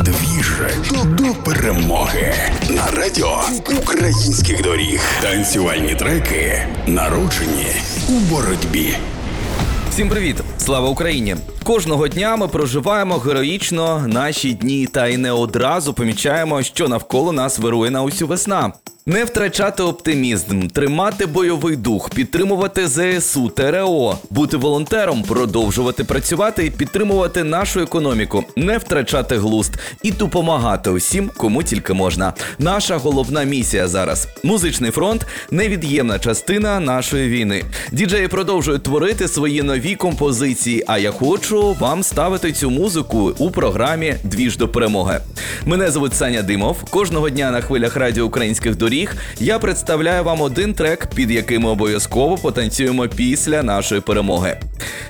Двіж до перемоги на радіо українських доріг. Танцювальні треки народжені у боротьбі. Всім привіт! Слава Україні! Кожного дня ми проживаємо героїчно наші дні та й не одразу помічаємо, що навколо нас вирує на усю весна. Не втрачати оптимізм, тримати бойовий дух, підтримувати ЗСУ, ТРО, бути волонтером, продовжувати працювати і підтримувати нашу економіку, не втрачати глузд і допомагати усім, кому тільки можна. Наша головна місія зараз. Музичний фронт невід'ємна частина нашої війни. Діджеї продовжують творити свої нові композиції. А я хочу вам ставити цю музику у програмі Двіж до перемоги. Мене звуть Саня Димов. Кожного дня на хвилях радіо українських доріг я представляю вам один трек, під яким обов'язково потанцюємо після нашої перемоги.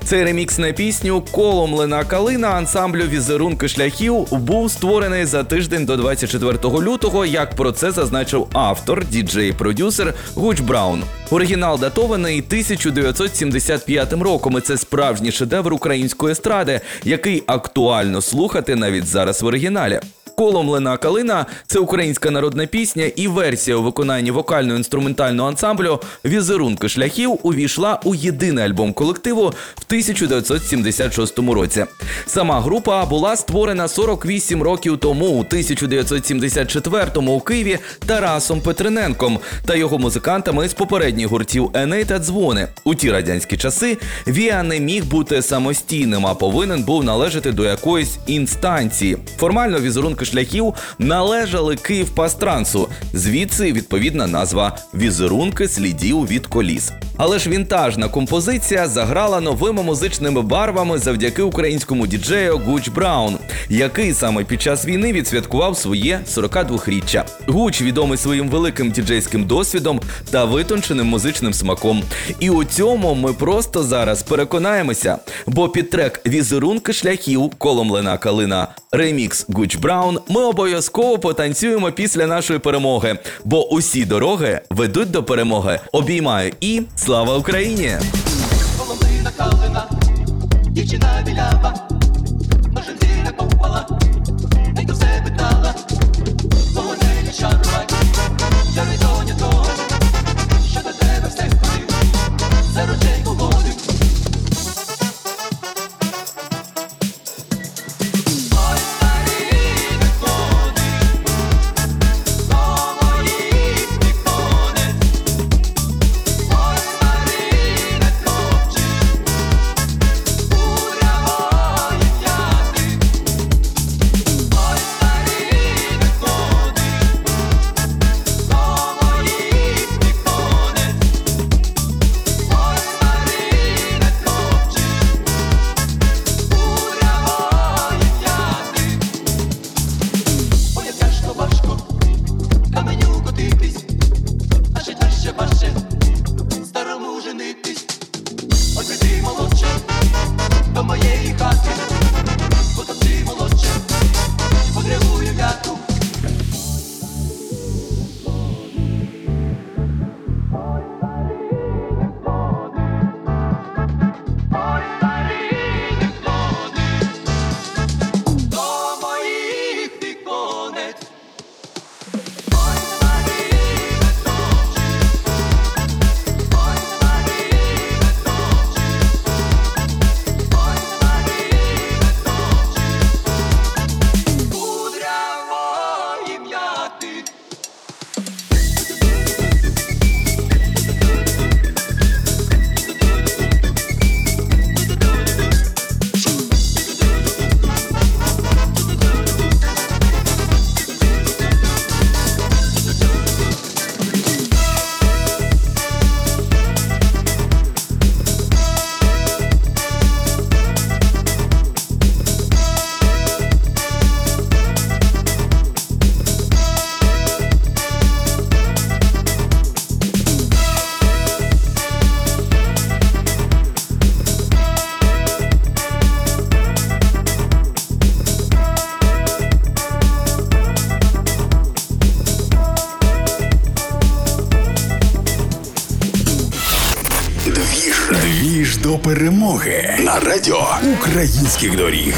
Цей ремікс на пісню Коло млина калина ансамблю візерунки шляхів був створений за тиждень до 24 лютого. Як про це зазначив автор, діджей-продюсер Гуч Браун. Оригінал датований 1975 роком. і Це справжній шедевр української естради, який актуально слухати навіть зараз в оригіналі. Коло млина калина це українська народна пісня, і версія у виконанні вокально-інструментального ансамблю Візерунки шляхів увійшла у єдиний альбом колективу в 1976 році. Сама група була створена 48 років тому, у 1974-му у Києві Тарасом Петриненком та його музикантами з попередніх гуртів Еней та Дзвони. У ті радянські часи Віа не міг бути самостійним, а повинен був належати до якоїсь інстанції. Формально візерунки шляхів належали Київ Київпастрансу, звідси відповідна назва візерунки слідів від коліс. Але ж вінтажна композиція заграла новими музичними барвами завдяки українському діджею Гуч Браун, який саме під час війни відсвяткував своє 42-річчя. Гуч відомий своїм великим діджейським досвідом та витонченим музичним смаком. І у цьому ми просто зараз переконаємося, бо під трек візерунки шляхів коломлена калина ремікс Гуч Браун ми обов'язково потанцюємо після нашої перемоги, бо усі дороги ведуть до перемоги. Обіймаю і слава Україні! Дівчина білява, до Двіж до перемоги на радіо українських доріг.